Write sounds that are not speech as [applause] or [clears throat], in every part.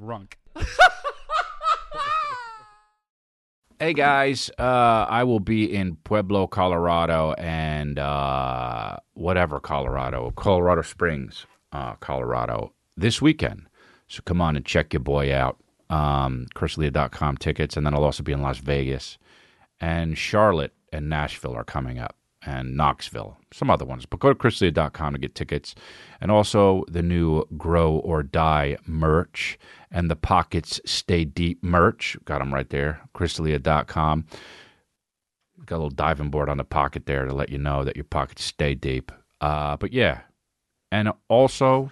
Runk. [laughs] Hey guys, uh, I will be in Pueblo, Colorado, and uh, whatever Colorado, Colorado Springs, uh, Colorado, this weekend. So come on and check your boy out. Um, ChrisDelia.com tickets, and then I'll also be in Las Vegas, and Charlotte and Nashville are coming up, and Knoxville, some other ones. But go to ChrisDelia.com to get tickets, and also the new Grow or Die merch and the Pockets Stay Deep merch. Got them right there, ChrisDelia.com. Got a little diving board on the pocket there to let you know that your pockets stay deep. Uh, but yeah, and also,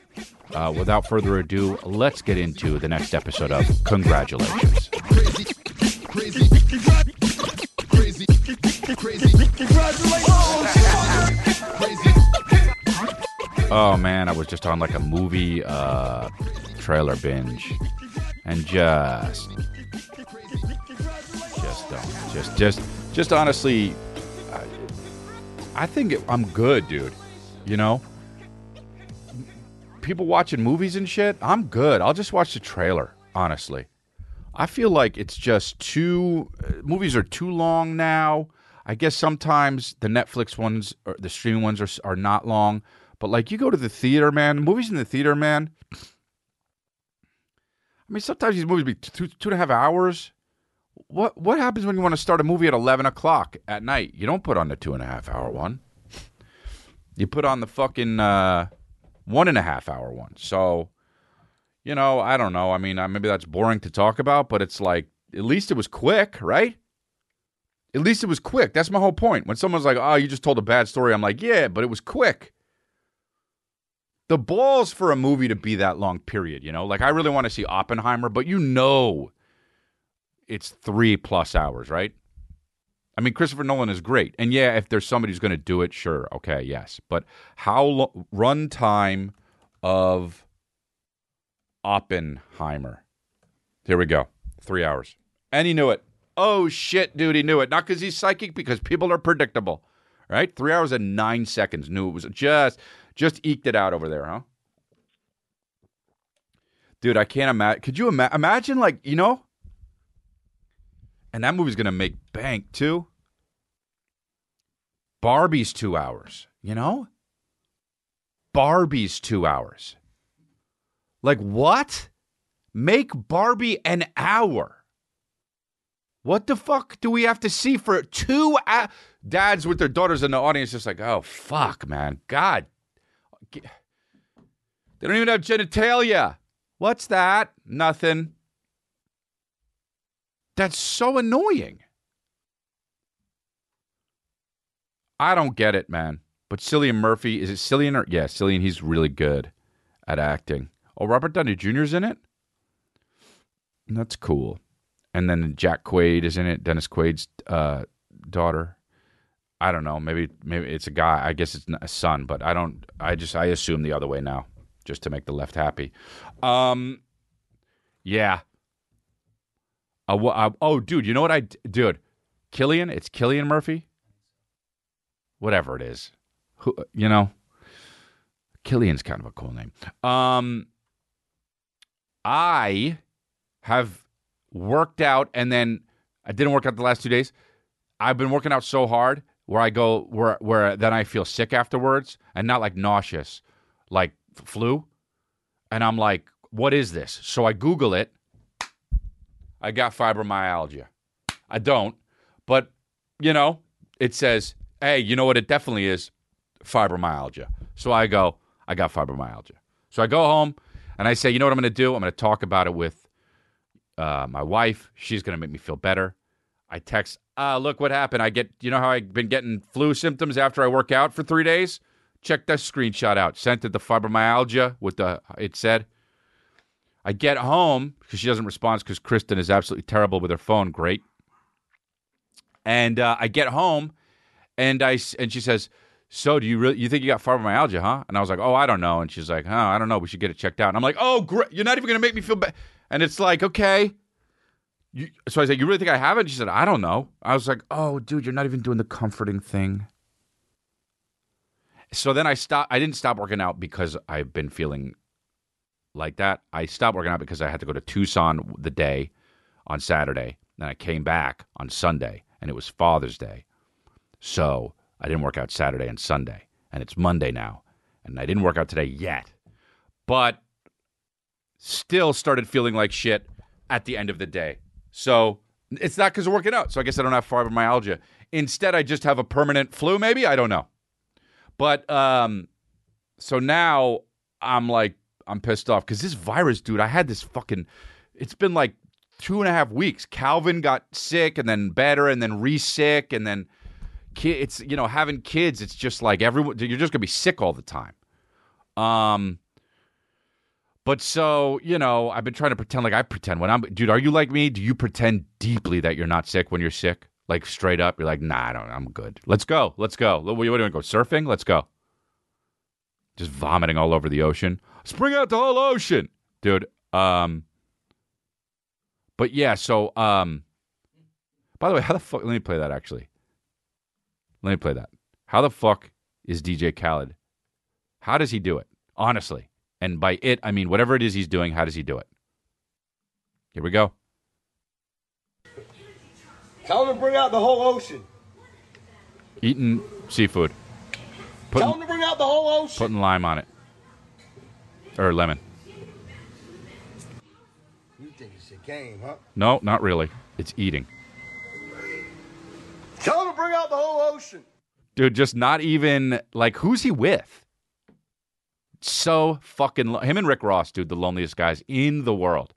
uh, without further ado, let's get into the next episode of Congratulations. [laughs] Oh man, I was just on like a movie uh, trailer binge, and just, just don't, just, just, just honestly, I, I think I'm good, dude. You know, people watching movies and shit, I'm good. I'll just watch the trailer, honestly. I feel like it's just too uh, movies are too long now. I guess sometimes the Netflix ones or the streaming ones are are not long, but like you go to the theater, man, movies in the theater, man. I mean, sometimes these movies be two two and a half hours. What what happens when you want to start a movie at eleven o'clock at night? You don't put on the two and a half hour one. You put on the fucking uh, one and a half hour one. So, you know, I don't know. I mean, uh, maybe that's boring to talk about, but it's like at least it was quick, right? At least it was quick. That's my whole point. When someone's like, "Oh, you just told a bad story," I'm like, "Yeah, but it was quick." The balls for a movie to be that long, period. You know, like I really want to see Oppenheimer, but you know, it's three plus hours, right? I mean, Christopher Nolan is great, and yeah, if there's somebody who's going to do it, sure, okay, yes. But how lo- run time of Oppenheimer? Here we go, three hours, and he knew it. Oh shit, dude, he knew it. Not because he's psychic, because people are predictable, right? Three hours and nine seconds. Knew it was just, just eked it out over there, huh? Dude, I can't imagine. Could you ima- imagine, like, you know? And that movie's going to make bank too. Barbie's two hours, you know? Barbie's two hours. Like, what? Make Barbie an hour. What the fuck do we have to see for two hours? Dads with their daughters in the audience just like, oh, fuck, man. God. They don't even have genitalia. What's that? Nothing. That's so annoying. I don't get it, man. But Cillian Murphy, is it Cillian or yeah, Cillian, he's really good at acting. Oh, Robert Downey Jr.'s in it? That's cool. And then Jack Quaid is in it, Dennis Quaid's uh, daughter. I don't know. Maybe maybe it's a guy. I guess it's a son, but I don't. I just I assume the other way now, just to make the left happy. Um, yeah. Oh, dude, you know what I dude, Killian. It's Killian Murphy. Whatever it is, who you know. Killian's kind of a cool name. Um, I have worked out, and then I didn't work out the last two days. I've been working out so hard where I go where where then I feel sick afterwards, and not like nauseous, like flu. And I'm like, what is this? So I Google it. I got fibromyalgia. I don't, but you know, it says, hey, you know what? It definitely is fibromyalgia. So I go, I got fibromyalgia. So I go home and I say, you know what I'm going to do? I'm going to talk about it with uh, my wife. She's going to make me feel better. I text, uh, look what happened. I get, you know how I've been getting flu symptoms after I work out for three days? Check that screenshot out. Sent it the fibromyalgia with the, it said. I get home because she doesn't respond because Kristen is absolutely terrible with her phone. Great. And uh, I get home and I and she says, "So do you really you think you got fibromyalgia, huh?" And I was like, "Oh, I don't know." And she's like, "Oh, I don't know. We should get it checked out." And I'm like, "Oh, great! You're not even going to make me feel bad." And it's like, okay. You, so I said, "You really think I haven't? She said, "I don't know." I was like, "Oh, dude, you're not even doing the comforting thing." So then I stopped. I didn't stop working out because I've been feeling like that. I stopped working out because I had to go to Tucson the day on Saturday. Then I came back on Sunday, and it was Father's Day. So I didn't work out Saturday and Sunday, and it's Monday now, and I didn't work out today yet. But still started feeling like shit at the end of the day. So it's not because of working out. So I guess I don't have fibromyalgia. Instead, I just have a permanent flu, maybe? I don't know. But um, so now I'm like, I'm pissed off because this virus, dude, I had this fucking, it's been like two and a half weeks. Calvin got sick and then better and then re sick and then it's, you know, having kids, it's just like everyone, you're just to be sick all the time. Um, but so, you know, I've been trying to pretend like I pretend when I'm, dude, are you like me? Do you pretend deeply that you're not sick when you're sick? Like straight up, you're like, nah, I don't, I'm good. Let's go. Let's go. What are you doing? Go surfing? Let's go. Just vomiting all over the ocean. Spring out the whole ocean, dude. Um, but yeah, so, um, by the way, how the fuck, let me play that actually. Let me play that. How the fuck is DJ Khaled? How does he do it? Honestly. And by it, I mean whatever it is he's doing, how does he do it? Here we go. Tell him to bring out the whole ocean. Eating seafood. Putting, Tell him to bring out the whole ocean. Putting lime on it. Or lemon. You think it's a game, huh? No, not really. It's eating. Tell him to bring out the whole ocean. Dude, just not even like who's he with? So fucking lo- him and Rick Ross, dude, the loneliest guys in the world.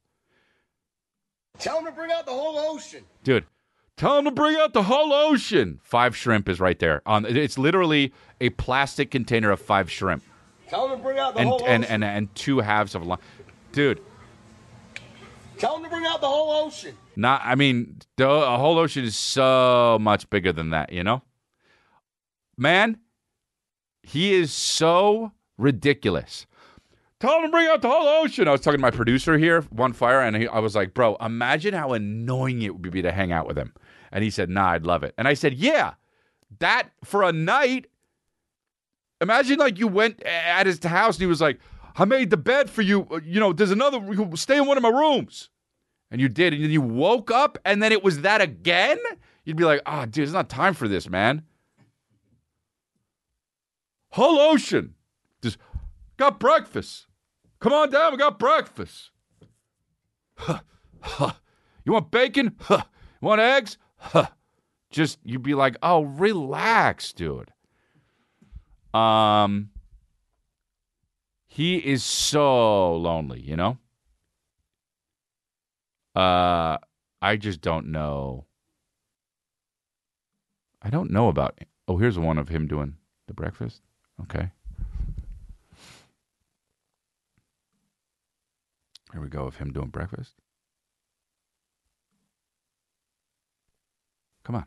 Tell him to bring out the whole ocean. Dude, tell him to bring out the whole ocean. Five shrimp is right there. On it's literally a plastic container of five shrimp. Tell him to bring out the and, whole and, ocean. and, and two halves of a lime. Dude, Tell him to bring out the whole ocean. Not, I mean, the a whole ocean is so much bigger than that, you know? Man, he is so ridiculous. Tell him to bring out the whole ocean. I was talking to my producer here, One Fire, and he, I was like, bro, imagine how annoying it would be to hang out with him. And he said, nah, I'd love it. And I said, yeah, that for a night. Imagine like you went at his house and he was like, I made the bed for you. Uh, you know, there's another, stay in one of my rooms. And you did. And then you woke up and then it was that again? You'd be like, oh, dude, it's not time for this, man. Whole ocean. Got breakfast. Come on down, we got breakfast. Huh, huh. You want bacon? Huh. You want eggs? Huh. Just you'd be like, oh, relax, dude. Um he is so lonely, you know? Uh I just don't know. I don't know about Oh, here's one of him doing the breakfast. Okay. Here we go of him doing breakfast. Come on.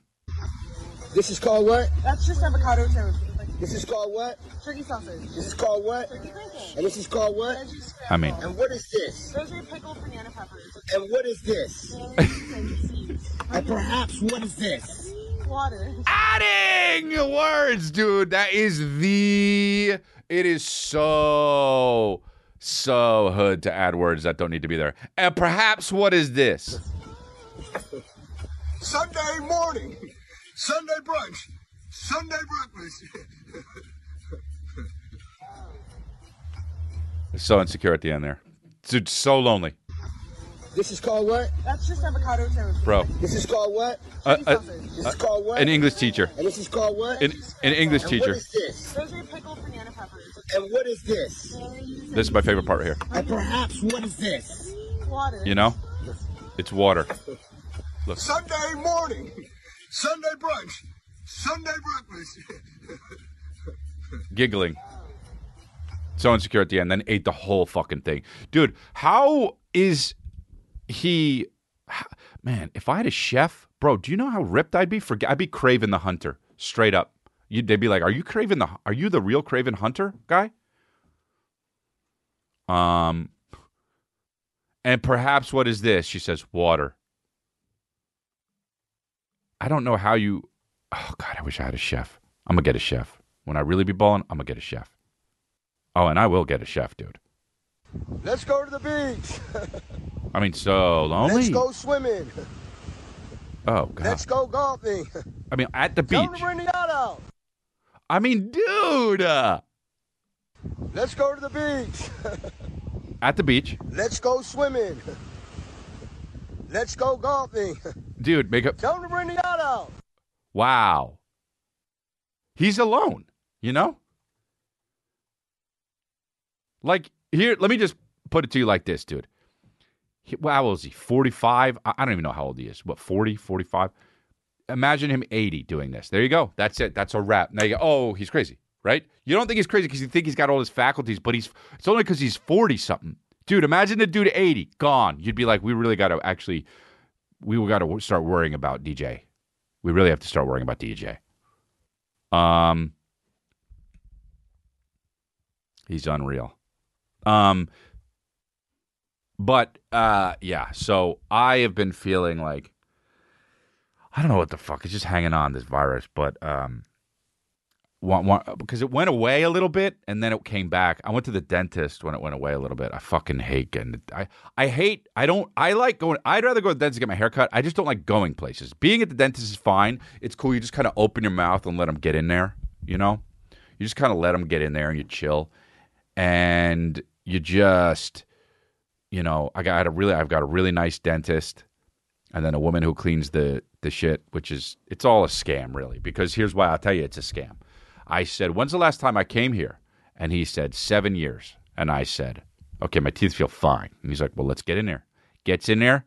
This is called what? That's just avocado toast. This is called what? Turkey sausage. This is called what? Turkey pancakes. And this is called what? Veggie I mean, And what is this? Those are pickled banana peppers. And what is this? and. [laughs] And perhaps what is this? Water. adding words, dude. That is the. It is so so hood to add words that don't need to be there. And perhaps what is this? Sunday morning. Sunday brunch. Sunday breakfast. It's so insecure at the end there. Dude, so lonely, This is called what? That's just avocado toast. bro. This is called what? Uh, uh. This is called what? an English teacher. And this is called what? An, an English and teacher. what is this? Those are pickled banana peppers. And what is this? This is my favorite part right here. And perhaps what is this? Water. You know, it's water. Look. Sunday morning. Sunday brunch. Sunday breakfast. giggling. So insecure at the end, then ate the whole fucking thing. Dude, how is he man, if I had a chef, bro, do you know how ripped I'd be? Forget I'd be Kraven the Hunter, straight up. You'd, they'd be like, "Are you Kraven the Are you the real Kraven Hunter guy?" Um, and perhaps what is this? She says, "Water." I don't know how you. Oh God, I wish I had a chef. I'm gonna get a chef when I really be balling. I'm gonna get a chef. Oh, and I will get a chef, dude. Let's go to the beach. [laughs] I mean, so lonely. Let's go swimming. Oh [laughs] god. Let's go golfing. I mean, at the Tell beach. to bring the yacht out. I mean, dude. Uh, Let's go to the beach. [laughs] at the beach, Let's go swimming. Let's go golfing. dude. Make up. Tell them to bring the yacht out. Wow. He's alone, you know? Like, here, let me just put it to you like this, dude. How old is he? 45? I, I don't even know how old he is. What, 40, 45? Imagine him 80 doing this. There you go. That's it. That's a wrap. Now you go, oh, he's crazy, right? You don't think he's crazy because you think he's got all his faculties, but he's, it's only because he's 40 something. Dude, imagine the dude 80, gone. You'd be like, we really got to actually, we got to start worrying about DJ. We really have to start worrying about DJ. Um, he's unreal. Um, but uh, yeah. So I have been feeling like I don't know what the fuck. It's just hanging on this virus, but um, one, one, because it went away a little bit and then it came back. I went to the dentist when it went away a little bit. I fucking hate getting. I I hate. I don't. I like going. I'd rather go to the dentist to get my hair cut. I just don't like going places. Being at the dentist is fine. It's cool. You just kind of open your mouth and let them get in there. You know, you just kind of let them get in there and you chill, and you just, you know, I got a really. I've got a really nice dentist and then a woman who cleans the the shit, which is it's all a scam, really. Because here's why I'll tell you it's a scam. I said, "When's the last time I came here?" And he said, seven years." And I said, "Okay, my teeth feel fine." And he's like, "Well, let's get in there." Gets in there.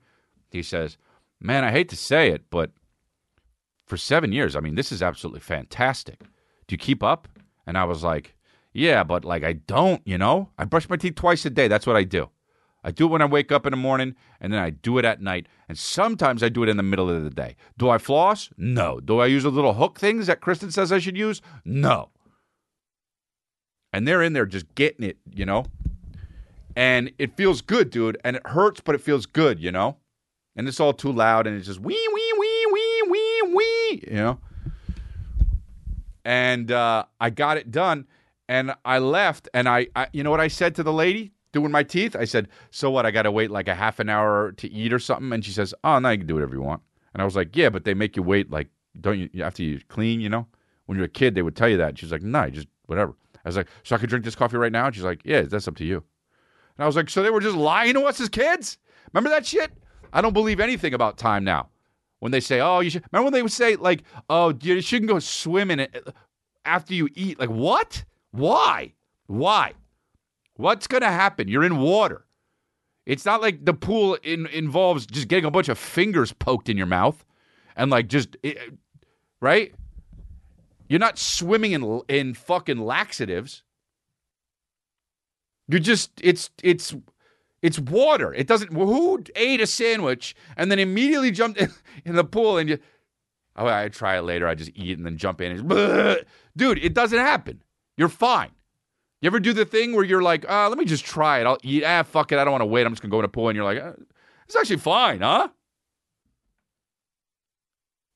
He says, "Man, I hate to say it, but for seven years, I mean, this is absolutely fantastic. Do you keep up?" And I was like, "Yeah, but like I don't, you know. I brush my teeth twice a day. That's what I do." I do it when I wake up in the morning, and then I do it at night. And sometimes I do it in the middle of the day. Do I floss? No. Do I use the little hook things that Kristen says I should use? No. And they're in there just getting it, you know? And it feels good, dude. And it hurts, but it feels good, you know? And it's all too loud, and it's just wee, wee, wee, wee, wee, wee, you know? And uh, I got it done, and I left, and I, I, you know what I said to the lady? Doing my teeth. I said, "So what? I got to wait like a half an hour to eat or something." And she says, "Oh, now you can do whatever you want." And I was like, "Yeah, but they make you wait like don't you after you clean, you know? When you're a kid, they would tell you that." She's like, "No, just whatever." I was like, "So I could drink this coffee right now?" And she's like, "Yeah, that's up to you." And I was like, "So they were just lying to us as kids? Remember that shit?" I don't believe anything about time now. When they say, "Oh, you should," remember when they would say like, "Oh, you shouldn't go swimming after you eat." Like what? Why? Why? What's going to happen? You're in water. It's not like the pool in, involves just getting a bunch of fingers poked in your mouth and like just it, right? You're not swimming in in fucking laxatives. You're just it's it's it's water. It doesn't who ate a sandwich and then immediately jumped in, [laughs] in the pool and you Oh, I try it later. I just eat and then jump in. And, [laughs] dude, it doesn't happen. You're fine. You ever do the thing where you're like, uh, let me just try it. I'll eat. Ah, fuck it. I don't want to wait. I'm just going to go in a pool. And you're like, uh, it's actually fine, huh?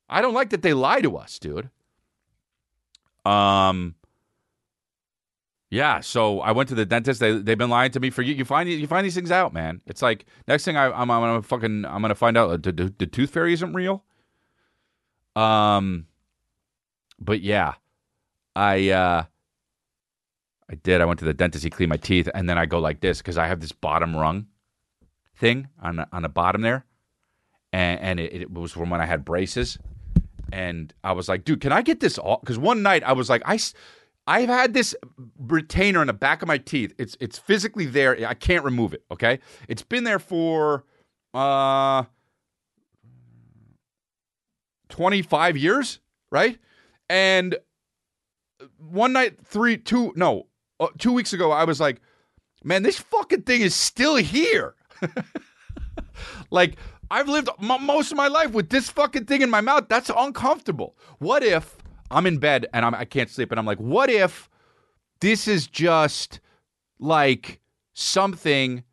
I don't like that they lie to us, dude. Um, yeah. So I went to the dentist. They they've been lying to me for you. You find you find these things out, man. It's like next thing I, I'm I'm gonna fucking I'm gonna find out the, the, the tooth fairy isn't real. Um, but yeah, I uh. I did. I went to the dentist. He cleaned my teeth, and then I go like this because I have this bottom rung thing on the, on the bottom there, and, and it, it, was from when I had braces. And I was like, dude, can I get this off? Because one night I was like, I, I've had this retainer in the back of my teeth. It's it's physically there. I can't remove it. Okay, it's been there for uh twenty five years, right? And one night, three, two, no, uh, two weeks ago, I was like, man, this fucking thing is still here. [laughs] like, I've lived m- most of my life with this fucking thing in my mouth. That's uncomfortable. What if I'm in bed and I'm, I can't sleep and I'm like, what if this is just like something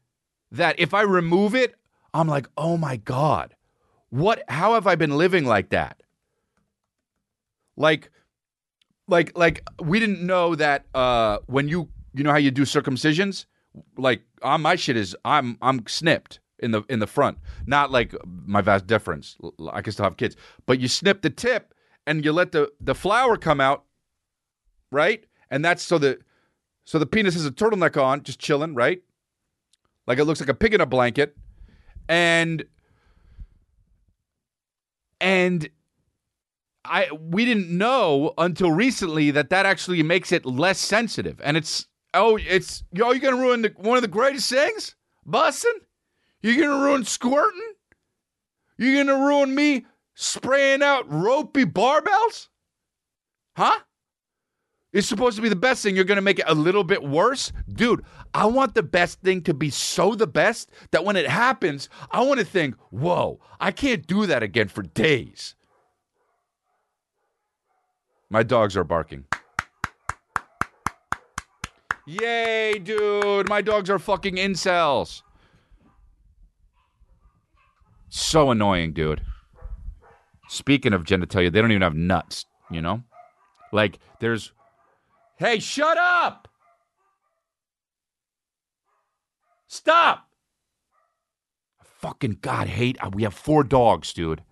that if I remove it, I'm like, oh my God, what, how have I been living like that? Like, like like we didn't know that uh, when you you know how you do circumcisions like on my shit is I'm I'm snipped in the in the front, not like my vas deferens. i can still have kids, but you snip the tip and you let the the flower come out, right? And that's so the so the penis has a turtleneck on, just chilling, right? Like it looks like a pig in a blanket, and and I we didn't know until recently that that actually makes it less sensitive, and it's oh it's yo you're gonna ruin the, one of the greatest things, bussin'. You're gonna ruin squirting. You're gonna ruin me spraying out ropey barbells, huh? It's supposed to be the best thing. You're going to make it a little bit worse? Dude, I want the best thing to be so the best that when it happens, I want to think, whoa, I can't do that again for days. My dogs are barking. Yay, dude. My dogs are fucking incels. So annoying, dude. Speaking of genitalia, they don't even have nuts, you know? Like, there's Hey, shut up! Stop! Fucking God, hate. uh, We have four dogs, dude.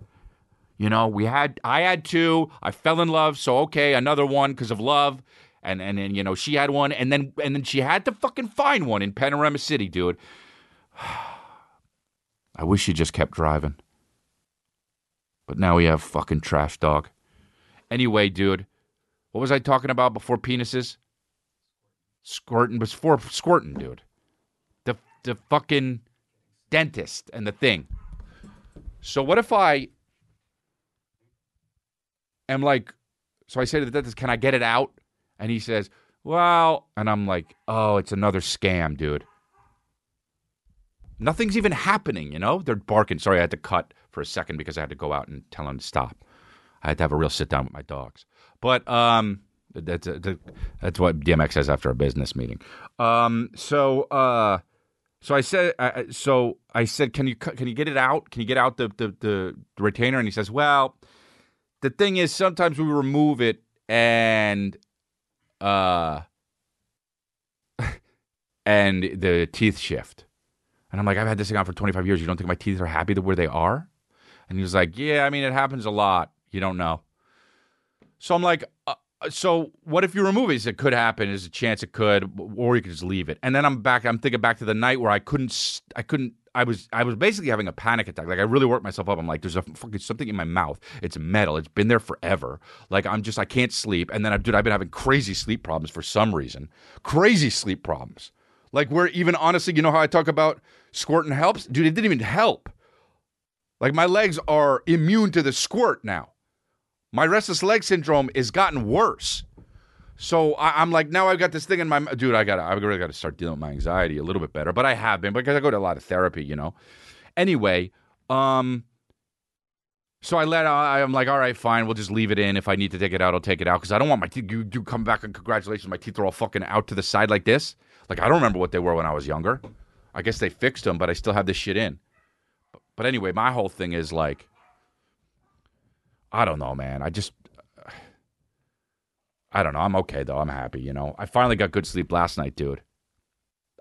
You know, we had, I had two. I fell in love, so okay, another one because of love, and and then you know she had one, and then and then she had to fucking find one in Panorama City, dude. [sighs] I wish she just kept driving, but now we have fucking trash dog. Anyway, dude, what was I talking about before penises? Squirting for squirting, dude. The the fucking dentist and the thing. So what if I am like so I say to the dentist, "Can I get it out?" And he says, "Well," and I'm like, "Oh, it's another scam, dude." Nothing's even happening, you know? They're barking. Sorry, I had to cut for a second because I had to go out and tell them to stop. I had to have a real sit down with my dogs. But um, that's that's what DMX says after a business meeting. Um, so uh, so I said, I, so I said, can you can you get it out? Can you get out the, the the retainer? And he says, well, the thing is, sometimes we remove it and uh, [laughs] and the teeth shift. And I'm like, I've had this thing on for 25 years. You don't think my teeth are happy to where they are? And he was like, Yeah, I mean, it happens a lot. You don't know. So I'm like, uh, so what if you remove it? It could happen. There's a chance it could, or you could just leave it. And then I'm back. I'm thinking back to the night where I couldn't. I couldn't. I was. I was basically having a panic attack. Like I really worked myself up. I'm like, there's a fucking something in my mouth. It's metal. It's been there forever. Like I'm just. I can't sleep. And then I, dude, I've been having crazy sleep problems for some reason. Crazy sleep problems. Like where even honestly, you know how I talk about squirting helps, dude. It didn't even help. Like my legs are immune to the squirt now. My restless leg syndrome has gotten worse. So I, am like, now I've got this thing in my dude. I got, I really got to start dealing with my anxiety a little bit better. But I have been because I go to a lot of therapy, you know. Anyway, um, so I let, I'm like, all right, fine, we'll just leave it in. If I need to take it out, I'll take it out because I don't want my teeth. You, you come back and congratulations, my teeth are all fucking out to the side like this. Like I don't remember what they were when I was younger. I guess they fixed them, but I still have this shit in. But anyway, my whole thing is like, I don't know, man. I just, I don't know. I'm okay though. I'm happy. You know, I finally got good sleep last night, dude.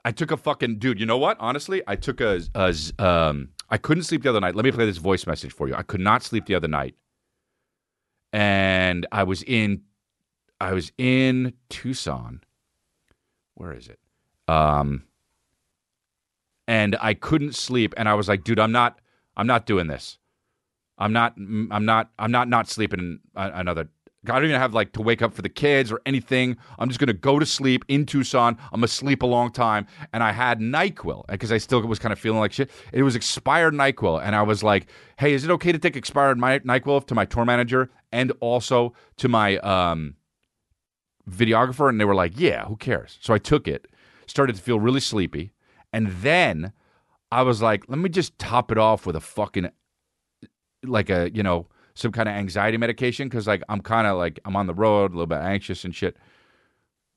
I took a fucking dude. You know what? Honestly, I took a, a um. I couldn't sleep the other night. Let me play this voice message for you. I could not sleep the other night, and I was in, I was in Tucson. Where is it? Um. And I couldn't sleep, and I was like, dude, I'm not, I'm not doing this. I'm not. I'm not. I'm not not sleeping another. I don't even have like to wake up for the kids or anything. I'm just gonna go to sleep in Tucson. I'm gonna sleep a long time. And I had Nyquil because I still was kind of feeling like shit. It was expired Nyquil, and I was like, "Hey, is it okay to take expired Nyquil to my tour manager and also to my um, videographer?" And they were like, "Yeah, who cares?" So I took it. Started to feel really sleepy, and then I was like, "Let me just top it off with a fucking like a you know some kind of anxiety medication because like I'm kind of like I'm on the road a little bit anxious and shit,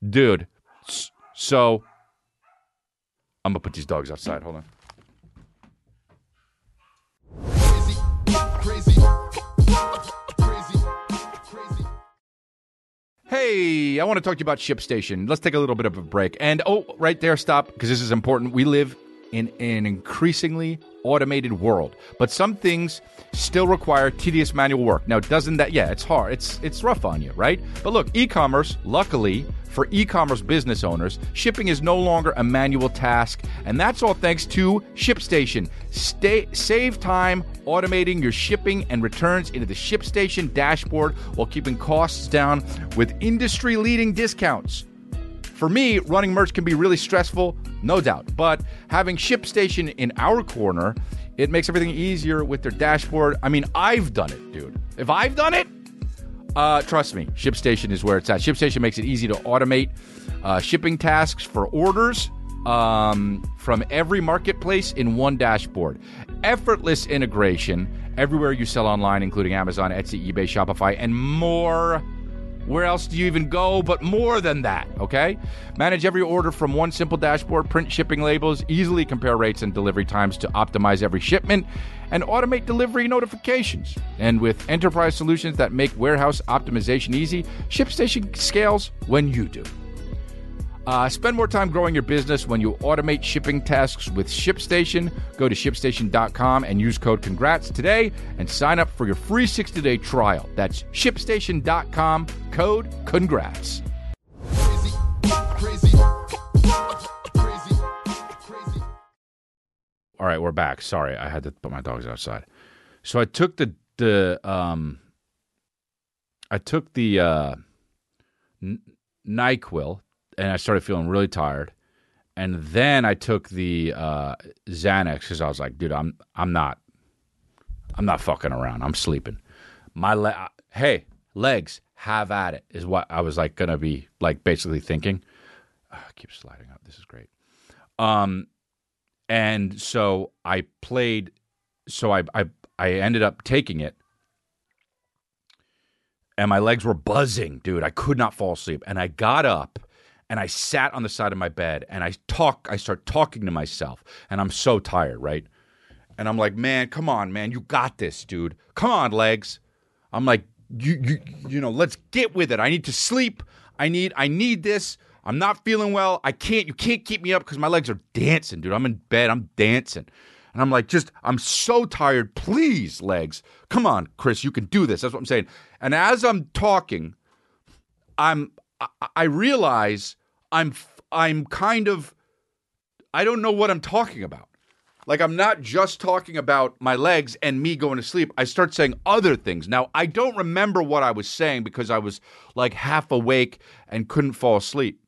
dude. So I'm gonna put these dogs outside. Hold on. Hey, I want to talk to you about ShipStation. Let's take a little bit of a break. And oh, right there, stop, because this is important. We live in an increasingly automated world, but some things still require tedious manual work. Now, doesn't that? Yeah, it's hard. It's it's rough on you, right? But look, e-commerce, luckily for e-commerce business owners, shipping is no longer a manual task, and that's all thanks to ShipStation. Stay save time automating your shipping and returns into the ShipStation dashboard while keeping costs down with industry-leading discounts. For me, running merch can be really stressful, no doubt. But having ShipStation in our corner, it makes everything easier with their dashboard. I mean, I've done it, dude. If I've done it, uh, trust me, ShipStation is where it's at. ShipStation makes it easy to automate uh, shipping tasks for orders um, from every marketplace in one dashboard. Effortless integration everywhere you sell online, including Amazon, Etsy, eBay, Shopify, and more. Where else do you even go but more than that, okay? Manage every order from one simple dashboard, print shipping labels, easily compare rates and delivery times to optimize every shipment, and automate delivery notifications. And with enterprise solutions that make warehouse optimization easy, ShipStation scales when you do. Uh, spend more time growing your business when you automate shipping tasks with ShipStation. Go to shipstation.com and use code CONGRATS today and sign up for your free 60 day trial. That's shipstation.com, code CONGRATS. All right, we're back. Sorry, I had to put my dogs outside. So I took the the um I took the uh N- NyQuil and I started feeling really tired. And then I took the uh, Xanax because I was like, dude, I'm I'm not I'm not fucking around. I'm sleeping. My le- hey legs, have at it is what I was like gonna be like basically thinking. Oh, I keep sliding up. This is great. Um, and so I played. So I I I ended up taking it and my legs were buzzing, dude. I could not fall asleep. And I got up and I sat on the side of my bed and I talk I start talking to myself and I'm so tired, right? And I'm like, "Man, come on, man. You got this, dude. Come on, legs." I'm like, "You you you know, let's get with it. I need to sleep. I need I need this. I'm not feeling well. I can't you can't keep me up cuz my legs are dancing, dude. I'm in bed. I'm dancing." And I'm like, just, I'm so tired. Please, legs. Come on, Chris, you can do this. That's what I'm saying. And as I'm talking, I'm, I, realize I'm, I'm kind of, I don't know what I'm talking about. Like, I'm not just talking about my legs and me going to sleep. I start saying other things. Now, I don't remember what I was saying because I was like half awake and couldn't fall asleep.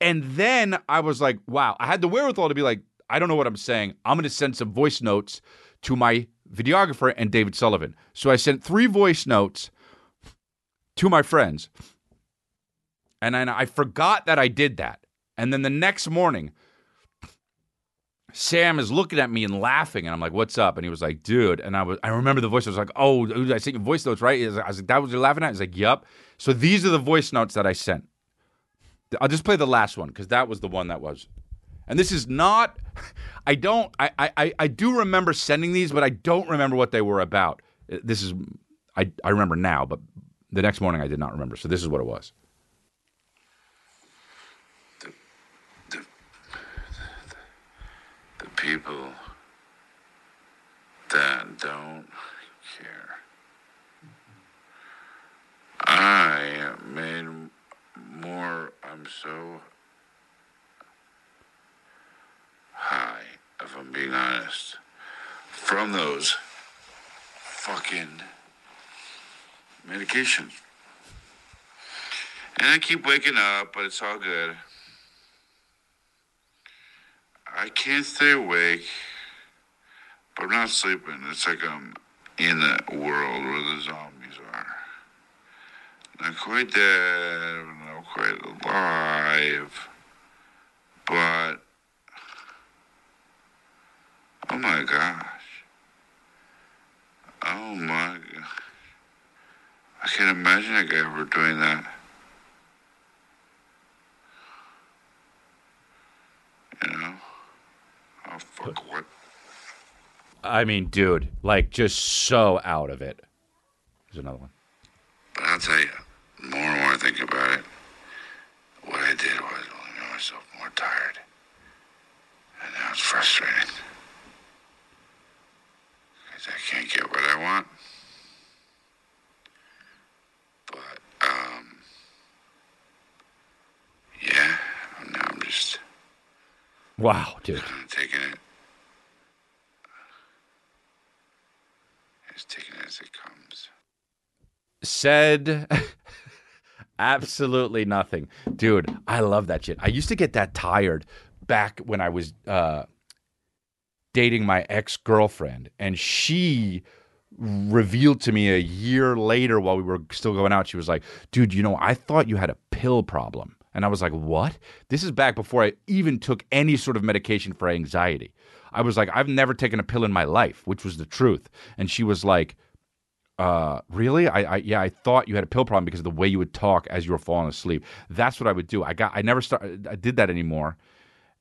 And then I was like, wow, I had the wherewithal to be like, I don't know what I'm saying. I'm going to send some voice notes to my videographer and David Sullivan. So I sent three voice notes to my friends. And then I forgot that I did that. And then the next morning, Sam is looking at me and laughing, and I'm like, "What's up?" And he was like, "Dude," and I was, I remember the voice. I was like, "Oh, I sent you voice notes, right?" I was like, "That was you're laughing at?" He's like, "Yup." So these are the voice notes that I sent. I'll just play the last one because that was the one that was. And this is not. [laughs] I don't. I, I I do remember sending these, but I don't remember what they were about. This is. I I remember now, but the next morning I did not remember. So this is what it was. People that don't care. I made more, I'm so high, if I'm being honest, from those fucking medications. And I keep waking up, but it's all good. I can't stay awake, but I'm not sleeping. It's like I'm in that world where the zombies are. Not quite dead, not quite alive, but oh my gosh. Oh my gosh. I can't imagine a guy ever doing that. You know? Oh fuck what? I mean, dude, like just so out of it. There's another one. But I'll tell you, more and more I think about it, what I did was only made myself more tired. And now it's frustrating. Because I can't get what I want. But, um, yeah, now I'm just Wow, dude. kind of taking it. Just taking it as it comes. Said [laughs] absolutely nothing. Dude, I love that shit. I used to get that tired back when I was uh, dating my ex girlfriend, and she revealed to me a year later while we were still going out, she was like, dude, you know, I thought you had a pill problem. And I was like, what? This is back before I even took any sort of medication for anxiety. I was like, I've never taken a pill in my life, which was the truth. And she was like, uh, really? I, I, yeah, I thought you had a pill problem because of the way you would talk as you were falling asleep. That's what I would do. I got, I never started, I did that anymore.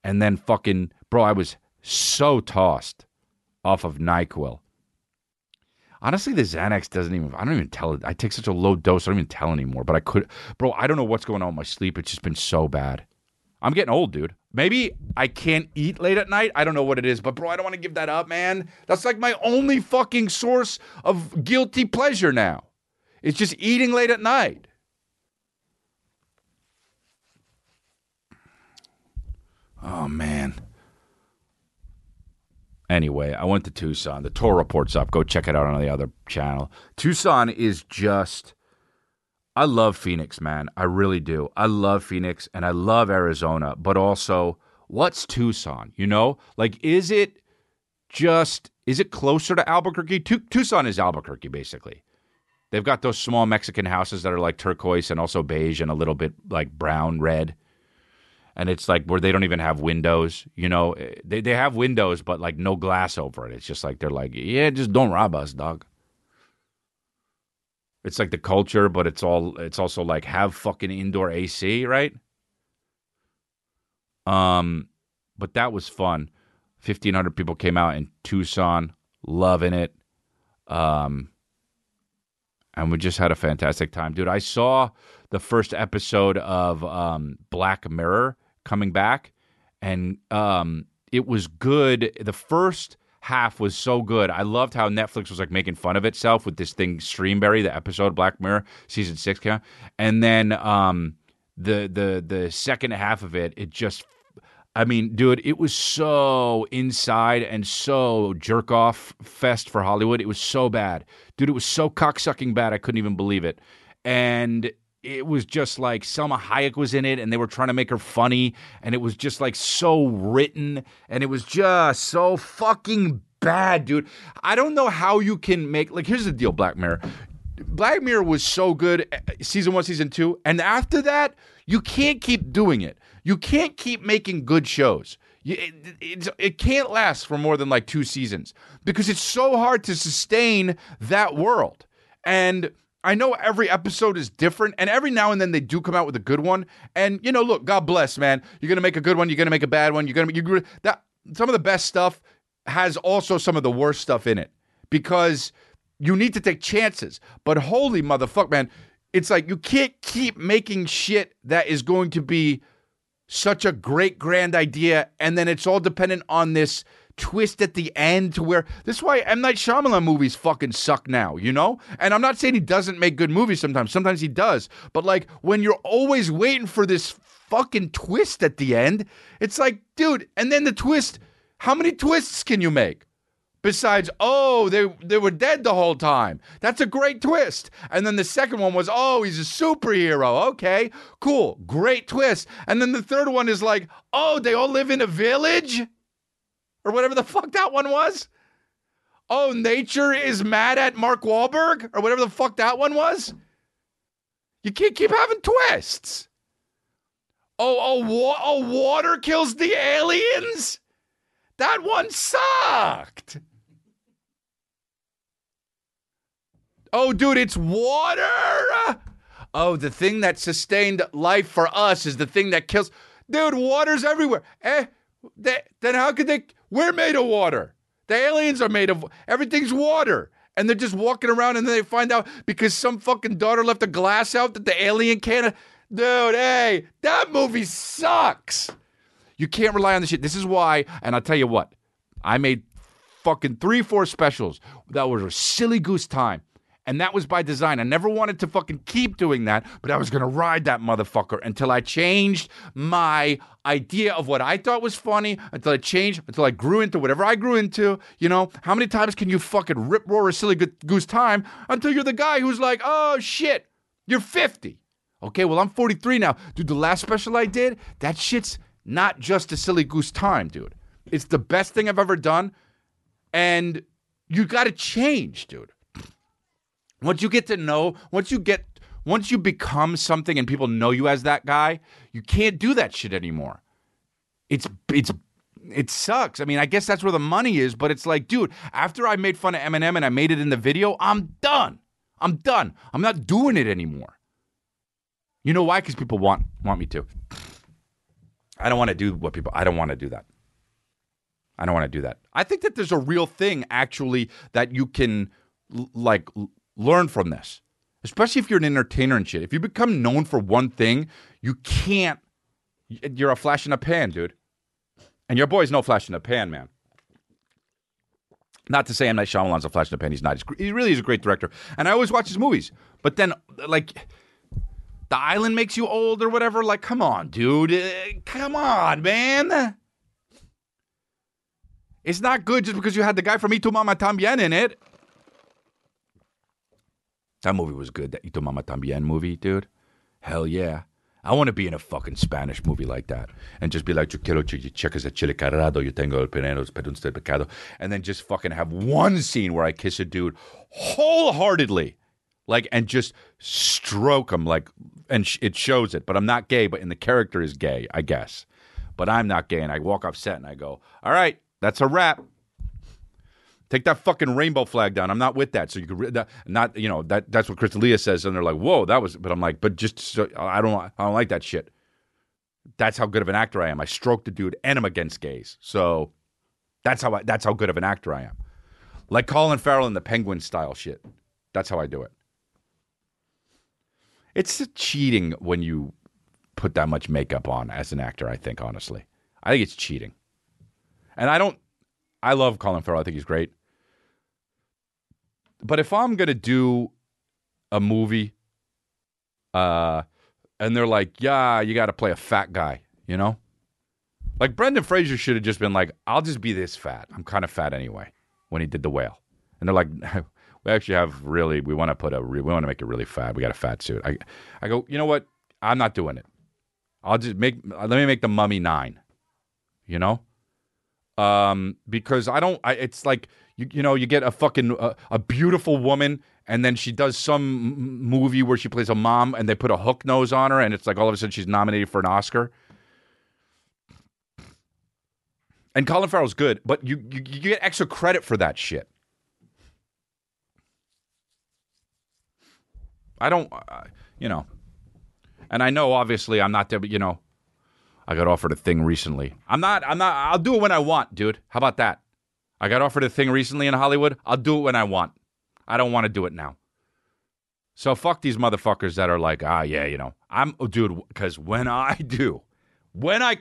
And then fucking, bro, I was so tossed off of NyQuil. Honestly, the Xanax doesn't even, I don't even tell it. I take such a low dose, I don't even tell anymore. But I could, bro, I don't know what's going on with my sleep. It's just been so bad. I'm getting old, dude. Maybe I can't eat late at night. I don't know what it is, but bro, I don't want to give that up, man. That's like my only fucking source of guilty pleasure now. It's just eating late at night. Oh man. Anyway, I went to Tucson. The tour report's up. Go check it out on the other channel. Tucson is just I love Phoenix, man. I really do. I love Phoenix and I love Arizona, but also what's Tucson? You know? Like is it just is it closer to Albuquerque? Tu- Tucson is Albuquerque basically. They've got those small Mexican houses that are like turquoise and also beige and a little bit like brown red. And it's like where they don't even have windows, you know. Eh, they they have windows but like no glass over it. It's just like they're like, "Yeah, just don't rob us, dog." It's like the culture, but it's all it's also like have fucking indoor AC, right? Um, but that was fun. Fifteen hundred people came out in Tucson, loving it. Um, and we just had a fantastic time, dude. I saw the first episode of um, Black Mirror coming back, and um, it was good. The first half was so good. I loved how Netflix was like making fun of itself with this thing Streamberry, the episode Black Mirror season six came and then um, the the the second half of it, it just. I mean, dude, it was so inside and so jerk off fest for Hollywood. It was so bad. Dude, it was so cocksucking bad. I couldn't even believe it. And it was just like Salma Hayek was in it and they were trying to make her funny and it was just like so written and it was just so fucking bad, dude. I don't know how you can make like here's the deal, Black Mirror. Black Mirror was so good eh, season 1, season 2, and after that, you can't keep doing it. You can't keep making good shows. You, it, it's- it can't last for more than like two seasons because it's so hard to sustain that world. And I know every episode is different, and every now and then they do come out with a good one. And you know, look, God bless, man. You're gonna make a good one. You're gonna make a bad one. You're gonna you're that some of the best stuff has also some of the worst stuff in it because you need to take chances. But holy motherfucker, man, it's like you can't keep making shit that is going to be such a great grand idea, and then it's all dependent on this twist at the end to where this is why M Night Shyamalan movies fucking suck now, you know. And I'm not saying he doesn't make good movies sometimes. Sometimes he does, but like when you're always waiting for this fucking twist at the end, it's like, dude. And then the twist. How many twists can you make? Besides, oh, they they were dead the whole time. That's a great twist. And then the second one was, oh, he's a superhero. Okay, cool, great twist. And then the third one is like, oh, they all live in a village, or whatever the fuck that one was. Oh, nature is mad at Mark Wahlberg, or whatever the fuck that one was. You can't keep having twists. Oh, oh, wa- oh, water kills the aliens. That one sucked. Oh, dude, it's water. Oh, the thing that sustained life for us is the thing that kills. Dude, water's everywhere. Eh, they, then how could they? We're made of water. The aliens are made of. Everything's water. And they're just walking around and then they find out because some fucking daughter left a glass out that the alien can't. Dude, hey, that movie sucks. You can't rely on the shit. This is why, and I'll tell you what, I made fucking three, four specials that were a silly goose time. And that was by design. I never wanted to fucking keep doing that, but I was gonna ride that motherfucker until I changed my idea of what I thought was funny, until I changed, until I grew into whatever I grew into. You know, how many times can you fucking rip roar a silly goose time until you're the guy who's like, oh shit, you're 50. Okay, well, I'm 43 now. Dude, the last special I did, that shit's not just a silly goose time, dude. It's the best thing I've ever done. And you got to change, dude. Once you get to know, once you get, once you become something and people know you as that guy, you can't do that shit anymore. It's, it's, it sucks. I mean, I guess that's where the money is, but it's like, dude, after I made fun of Eminem and I made it in the video, I'm done. I'm done. I'm not doing it anymore. You know why? Because people want want me to. I don't want to do what people. I don't want to do that. I don't want to do that. I think that there's a real thing actually that you can like learn from this, especially if you're an entertainer and shit. If you become known for one thing, you can't. You're a flash in a pan, dude. And your boy's no flash in a pan, man. Not to say M Night Shyamalan's a flash in a pan. He's not. He's, he really is a great director, and I always watch his movies. But then, like, the island makes you old or whatever. Like, come on, dude. Uh, come on, man. It's not good just because you had the guy from Y Tu Mamá También in it. That movie was good. That Y Tu Mamá También movie, dude. Hell yeah. I want to be in a fucking Spanish movie like that and just be like, yo quiero ch- chicas de chile carrado, yo tengo el peneros, pero usted pecado. And then just fucking have one scene where I kiss a dude wholeheartedly. Like, and just stroke him, like, and sh- it shows it. But I'm not gay, but in the character is gay, I guess. But I'm not gay. And I walk off set and I go, all right, that's a wrap. Take that fucking rainbow flag down. I'm not with that. So you could that, not you know that that's what Chris D'Elia says, and they're like, "Whoa, that was." But I'm like, but just so, I don't I don't like that shit. That's how good of an actor I am. I stroke the dude, and I'm against gays. So that's how I, that's how good of an actor I am. Like Colin Farrell in the Penguin style shit. That's how I do it. It's cheating when you put that much makeup on as an actor. I think honestly, I think it's cheating. And I don't. I love Colin Farrell. I think he's great. But if I'm gonna do a movie, uh, and they're like, "Yeah, you got to play a fat guy," you know, like Brendan Fraser should have just been like, "I'll just be this fat. I'm kind of fat anyway." When he did the whale, and they're like, [laughs] "We actually have really. We want to put a. Re- we want to make it really fat. We got a fat suit." I, I go, you know what? I'm not doing it. I'll just make. Let me make the Mummy nine. You know, um, because I don't. I, it's like you, you know, you get a fucking uh, a beautiful woman, and then she does some movie where she plays a mom, and they put a hook nose on her, and it's like all of a sudden she's nominated for an Oscar. And Colin Farrell's good, but you you, you get extra credit for that shit. I don't, uh, you know, and I know obviously I'm not there, but you know, I got offered a thing recently. I'm not. I'm not. I'll do it when I want, dude. How about that? I got offered a thing recently in Hollywood. I'll do it when I want. I don't want to do it now. So fuck these motherfuckers that are like, ah, yeah, you know, I'm, oh, dude, because when I [laughs] do, when I,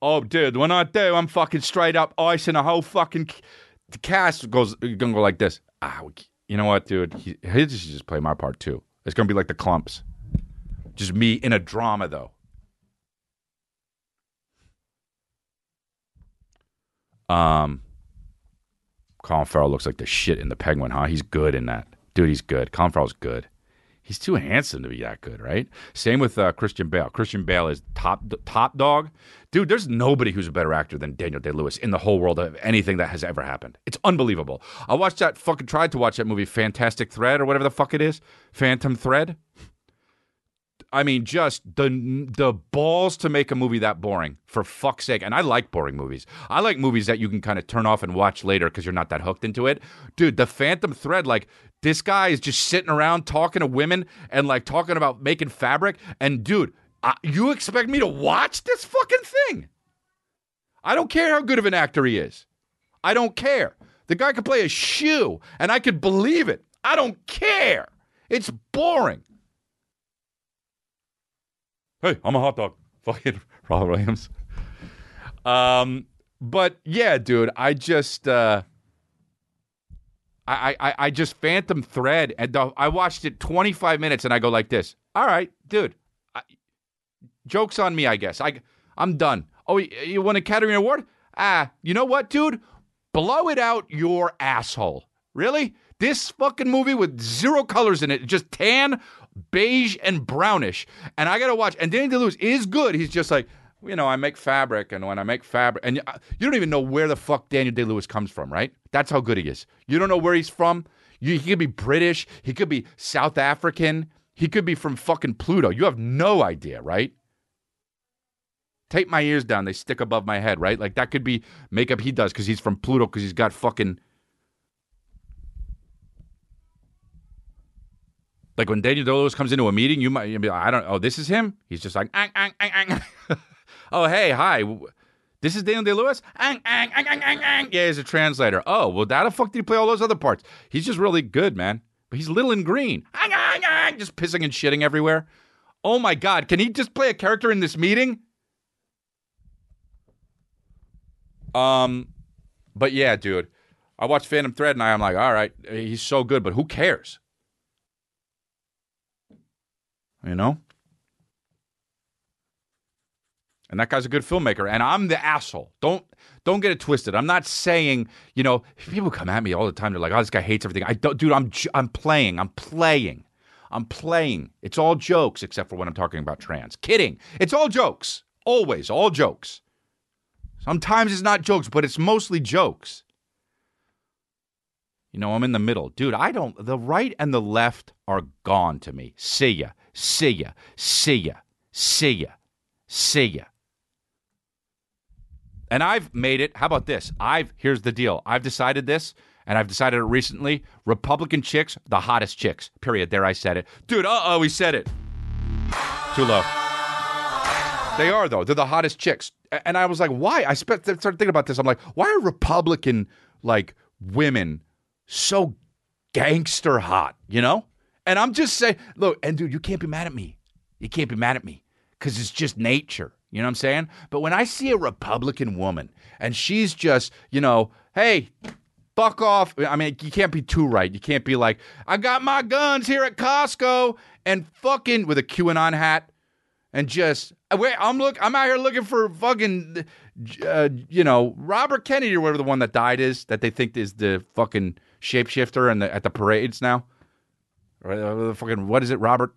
oh, dude, when I do, I'm fucking straight up icing a whole fucking. The cast goes gonna go like this. Ah, you know what, dude? He, he should just play my part too. It's gonna be like the clumps, just me in a drama though. Um, Colin Farrell looks like the shit in the Penguin, huh? He's good in that, dude. He's good. Colin Farrell's good. He's too handsome to be that good, right? Same with uh, Christian Bale. Christian Bale is top top dog, dude. There's nobody who's a better actor than Daniel Day Lewis in the whole world of anything that has ever happened. It's unbelievable. I watched that fucking tried to watch that movie, Fantastic Thread or whatever the fuck it is, Phantom Thread. I mean, just the the balls to make a movie that boring for fuck's sake. And I like boring movies. I like movies that you can kind of turn off and watch later because you're not that hooked into it. Dude, the Phantom Thread, like this guy is just sitting around talking to women and like talking about making fabric. And dude, I, you expect me to watch this fucking thing? I don't care how good of an actor he is. I don't care. The guy could play a shoe, and I could believe it. I don't care. It's boring. Hey, I'm a hot dog. [laughs] Fucking Robert Williams. Um, but yeah, dude, I just uh I, I, I just Phantom Thread, and the, I watched it 25 minutes, and I go like this. All right, dude. I, jokes on me, I guess. I, I'm done. Oh, you, you won a Academy Award? Ah, you know what, dude? Blow it out your asshole. Really? This fucking movie with zero colors in it, just tan, beige, and brownish. And I gotta watch. And Danny DeLewis is good. He's just like, you know, I make fabric, and when I make fabric, and you, uh, you don't even know where the fuck Daniel Day Lewis comes from, right? That's how good he is. You don't know where he's from. You, he could be British. He could be South African. He could be from fucking Pluto. You have no idea, right? Tape my ears down. They stick above my head, right? Like that could be makeup he does because he's from Pluto because he's got fucking. Like when Daniel Lewis comes into a meeting, you might be like, I don't. Oh, this is him. He's just like, "Ang, ang, ang, ang." [laughs] oh hey, hi. This is Daniel Day Lewis. Ang, ang, ang, ang, ang, ang. Yeah, he's a translator. Oh, well, how the fuck did he play all those other parts? He's just really good, man. But he's little and green. Ang, ang, ang, just pissing and shitting everywhere. Oh my god, can he just play a character in this meeting? Um, but yeah, dude, I watched Phantom Thread and I'm like, all right, he's so good, but who cares? You know? And that guy's a good filmmaker, and I'm the asshole. Don't don't get it twisted. I'm not saying, you know, people come at me all the time. They're like, "Oh, this guy hates everything." I don't, dude. I'm I'm playing. I'm playing. I'm playing. It's all jokes, except for when I'm talking about trans. Kidding. It's all jokes. Always, all jokes. Sometimes it's not jokes, but it's mostly jokes. You know, I'm in the middle. Dude, I don't, the right and the left are gone to me. See ya, see ya, see ya, see ya, see ya. And I've made it. How about this? I've, here's the deal. I've decided this, and I've decided it recently. Republican chicks, the hottest chicks, period. There, I said it. Dude, uh oh, he said it. Too low. They are though. They're the hottest chicks. And I was like, why? I spe- started thinking about this. I'm like, why are Republican like women so gangster hot? You know? And I'm just saying, look, and dude, you can't be mad at me. You can't be mad at me because it's just nature. You know what I'm saying? But when I see a Republican woman and she's just, you know, hey, fuck off. I mean, you can't be too right. You can't be like, I got my guns here at Costco and fucking with a QAnon hat and just wait. I'm look. I'm out here looking for fucking, uh, you know, Robert Kennedy or whatever the one that died is that they think is the fucking shapeshifter and the, at the parades now. Or uh, fucking what is it, Robert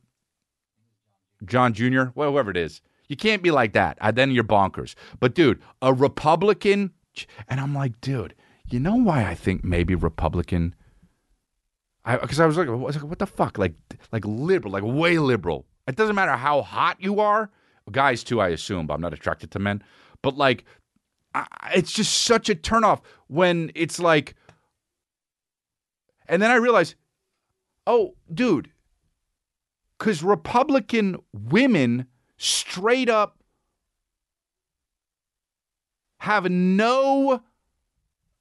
John Jr. Whoever it is. You can't be like that. Uh, then you're bonkers. But dude, a Republican, and I'm like, dude, you know why I think maybe Republican because I, I was like, what the fuck? Like, like liberal, like way liberal. It doesn't matter how hot you are. Guys too, I assume, but I'm not attracted to men. But like, I, it's just such a turnoff when it's like, and then I realize, oh, dude, because Republican women straight up have no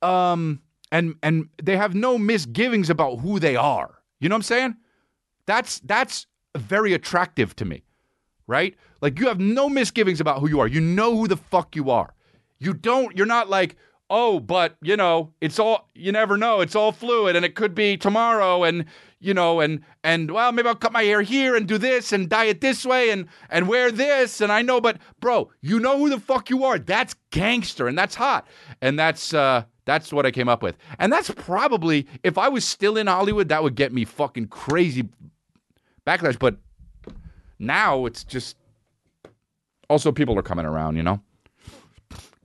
um and and they have no misgivings about who they are. You know what I'm saying? That's that's very attractive to me. Right? Like you have no misgivings about who you are. You know who the fuck you are. You don't you're not like, "Oh, but, you know, it's all you never know. It's all fluid and it could be tomorrow and you know, and and well, maybe I'll cut my hair here and do this and dye it this way and and wear this and I know, but bro, you know who the fuck you are. That's gangster and that's hot. And that's uh that's what I came up with. And that's probably if I was still in Hollywood, that would get me fucking crazy backlash, but now it's just also people are coming around, you know.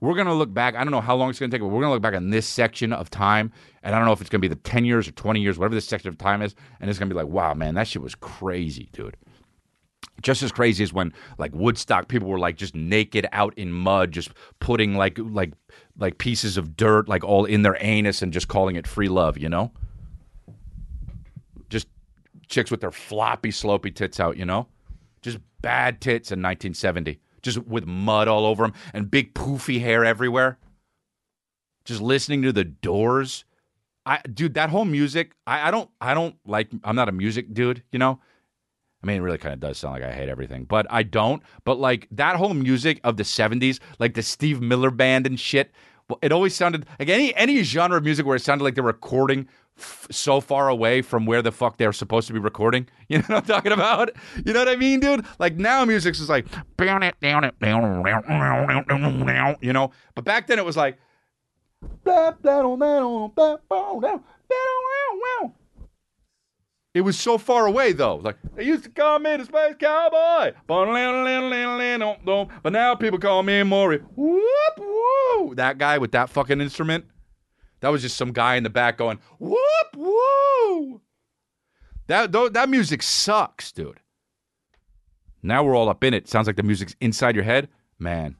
We're gonna look back. I don't know how long it's gonna take, but we're gonna look back on this section of time, and I don't know if it's gonna be the ten years or twenty years, whatever this section of time is, and it's gonna be like, wow, man, that shit was crazy, dude. Just as crazy as when like Woodstock, people were like just naked out in mud, just putting like like like pieces of dirt like all in their anus and just calling it free love, you know. Just chicks with their floppy, slopey tits out, you know, just bad tits in 1970 just with mud all over them and big poofy hair everywhere. Just listening to the doors I dude, that whole music, I, I don't I don't like I'm not a music dude, you know? I mean, it really kind of does sound like I hate everything, but I don't. But like that whole music of the '70s, like the Steve Miller Band and shit, it always sounded like any any genre of music where it sounded like they're recording f- so far away from where the fuck they're supposed to be recording. [laughs] You know what I'm talking about? You know what I mean, dude? Like now, music's just like down it, down it, down, you know. But back then, it was like. It was so far away though. Like they used to call me the space cowboy, but now people call me Maury. Whoop whoop. That guy with that fucking instrument. That was just some guy in the back going whoop whoop. That that music sucks, dude. Now we're all up in it. Sounds like the music's inside your head. Man,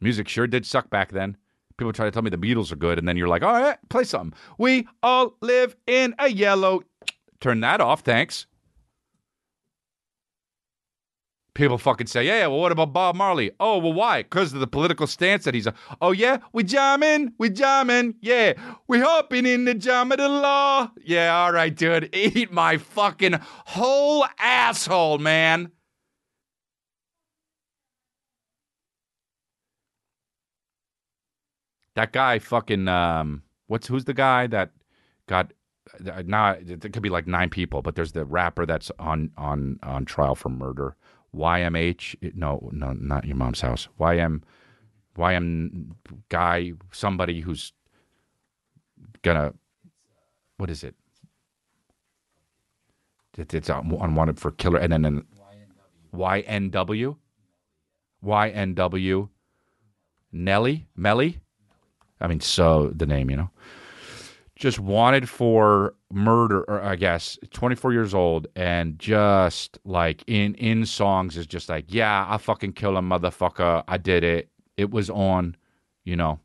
music sure did suck back then. People try to tell me the Beatles are good, and then you're like, all right, play something. We all live in a yellow. Turn that off, thanks. People fucking say, yeah, well, what about Bob Marley? Oh, well, why? Because of the political stance that he's a. Oh, yeah, we jamming, we jamming, yeah, we hopping in the jam of the law. Yeah, all right, dude, [laughs] eat my fucking whole asshole, man. That guy fucking um what's who's the guy that got Uh, now it could be like nine people, but there's the rapper that's on on on trial for murder. YMH eh, no no not your mom's house. YM YM guy somebody who's gonna what is it? It- It's un- unwanted for killer and then an YNW YNW Nelly Melly I mean, so the name, you know, just wanted for murder, or I guess, 24 years old, and just like in in songs is just like, yeah, I fucking kill a motherfucker. I did it. It was on, you know,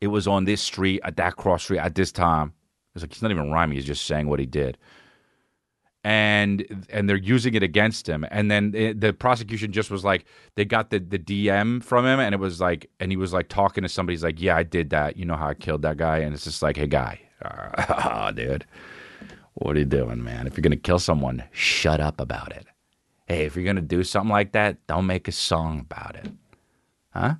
it was on this street at that cross street at this time. It's like he's not even rhyming. He's just saying what he did. And and they're using it against him. And then it, the prosecution just was like, they got the the DM from him, and it was like, and he was like talking to somebody. He's like, yeah, I did that. You know how I killed that guy? And it's just like, hey, guy, uh, [laughs] dude, what are you doing, man? If you're gonna kill someone, shut up about it. Hey, if you're gonna do something like that, don't make a song about it, huh?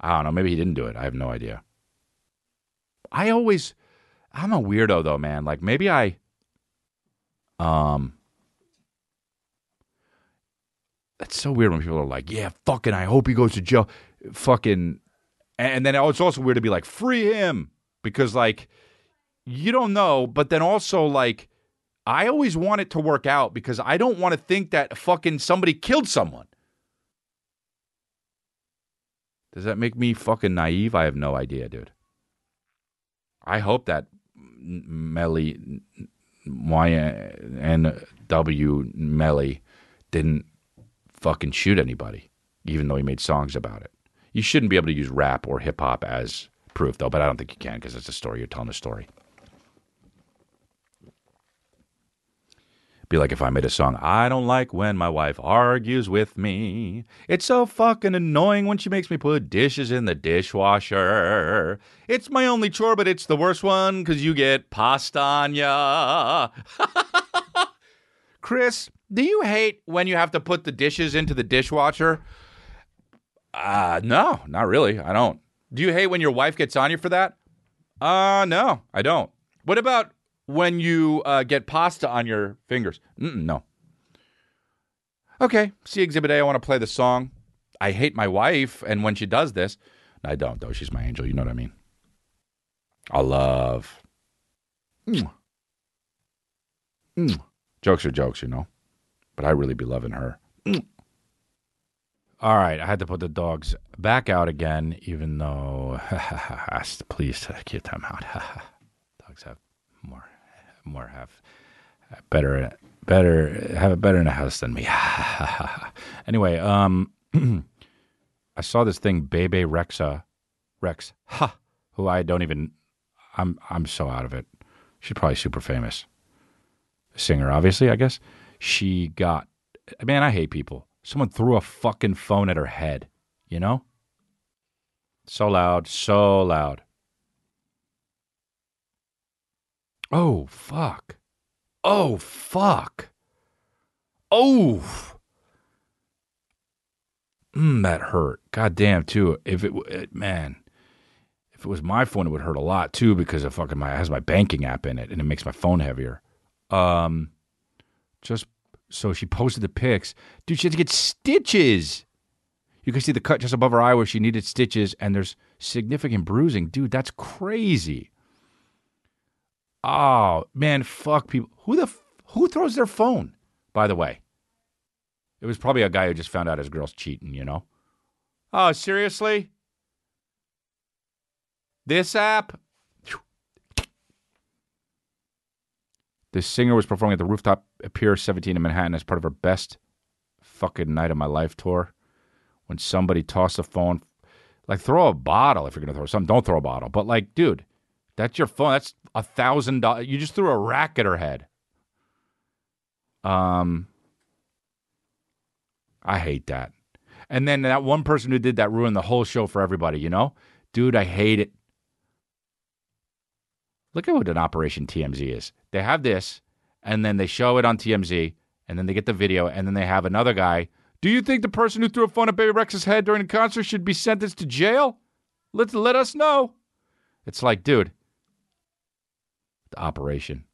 I don't know. Maybe he didn't do it. I have no idea. I always, I'm a weirdo though, man. Like maybe I, um, that's so weird when people are like, yeah, fucking, I hope he goes to jail. Fucking, and then it's also weird to be like, free him because like, you don't know, but then also like, I always want it to work out because I don't want to think that fucking somebody killed someone. Does that make me fucking naive? I have no idea, dude. I hope that Melly Y N W Melly didn't fucking shoot anybody, even though he made songs about it. You shouldn't be able to use rap or hip hop as proof, though. But I don't think you can because it's a story. You're telling a story. Be like if I made a song, I don't like when my wife argues with me. It's so fucking annoying when she makes me put dishes in the dishwasher. It's my only chore, but it's the worst one because you get pasta on ya. [laughs] Chris, do you hate when you have to put the dishes into the dishwasher? Uh, no, not really. I don't. Do you hate when your wife gets on you for that? Uh, no, I don't. What about when you uh, get pasta on your fingers? Mm-mm, no. Okay, see Exhibit A. I want to play the song. I hate my wife, and when she does this, I don't though. She's my angel. You know what I mean? I love. Mm. Mm. Jokes are jokes, you know. But I really be loving her. Mm. All right, I had to put the dogs back out again, even though [laughs] asked please get them out. [laughs] dogs have more, more have better, better have it better in a house than me. [laughs] anyway, um, [clears throat] I saw this thing, Bebe Rexha, Rex, ha, who I don't even. I'm I'm so out of it. She's probably super famous. Singer, obviously, I guess. She got man, I hate people. Someone threw a fucking phone at her head, you know? So loud, so loud. Oh, fuck. Oh, fuck. Oh. Mm, that hurt. God damn, too. If it, it, man, if it was my phone, it would hurt a lot too because of fucking my it has my banking app in it and it makes my phone heavier. Um, just so she posted the pics, dude. She had to get stitches. You can see the cut just above her eye where she needed stitches, and there's significant bruising, dude. That's crazy. Oh man, fuck people. Who the who throws their phone? By the way, it was probably a guy who just found out his girl's cheating. You know? Oh, seriously? This app? This singer was performing at the Rooftop at Pier 17 in Manhattan as part of her best fucking night of my life tour. When somebody tossed a phone, like throw a bottle if you're gonna throw something. Don't throw a bottle, but like, dude, that's your phone. That's a thousand dollars. You just threw a rack at her head. Um, I hate that. And then that one person who did that ruined the whole show for everybody. You know, dude, I hate it. Look at what an Operation TMZ is. They have this, and then they show it on TMZ, and then they get the video, and then they have another guy. Do you think the person who threw a phone at Baby Rex's head during the concert should be sentenced to jail? Let's let us know. It's like, dude, the operation.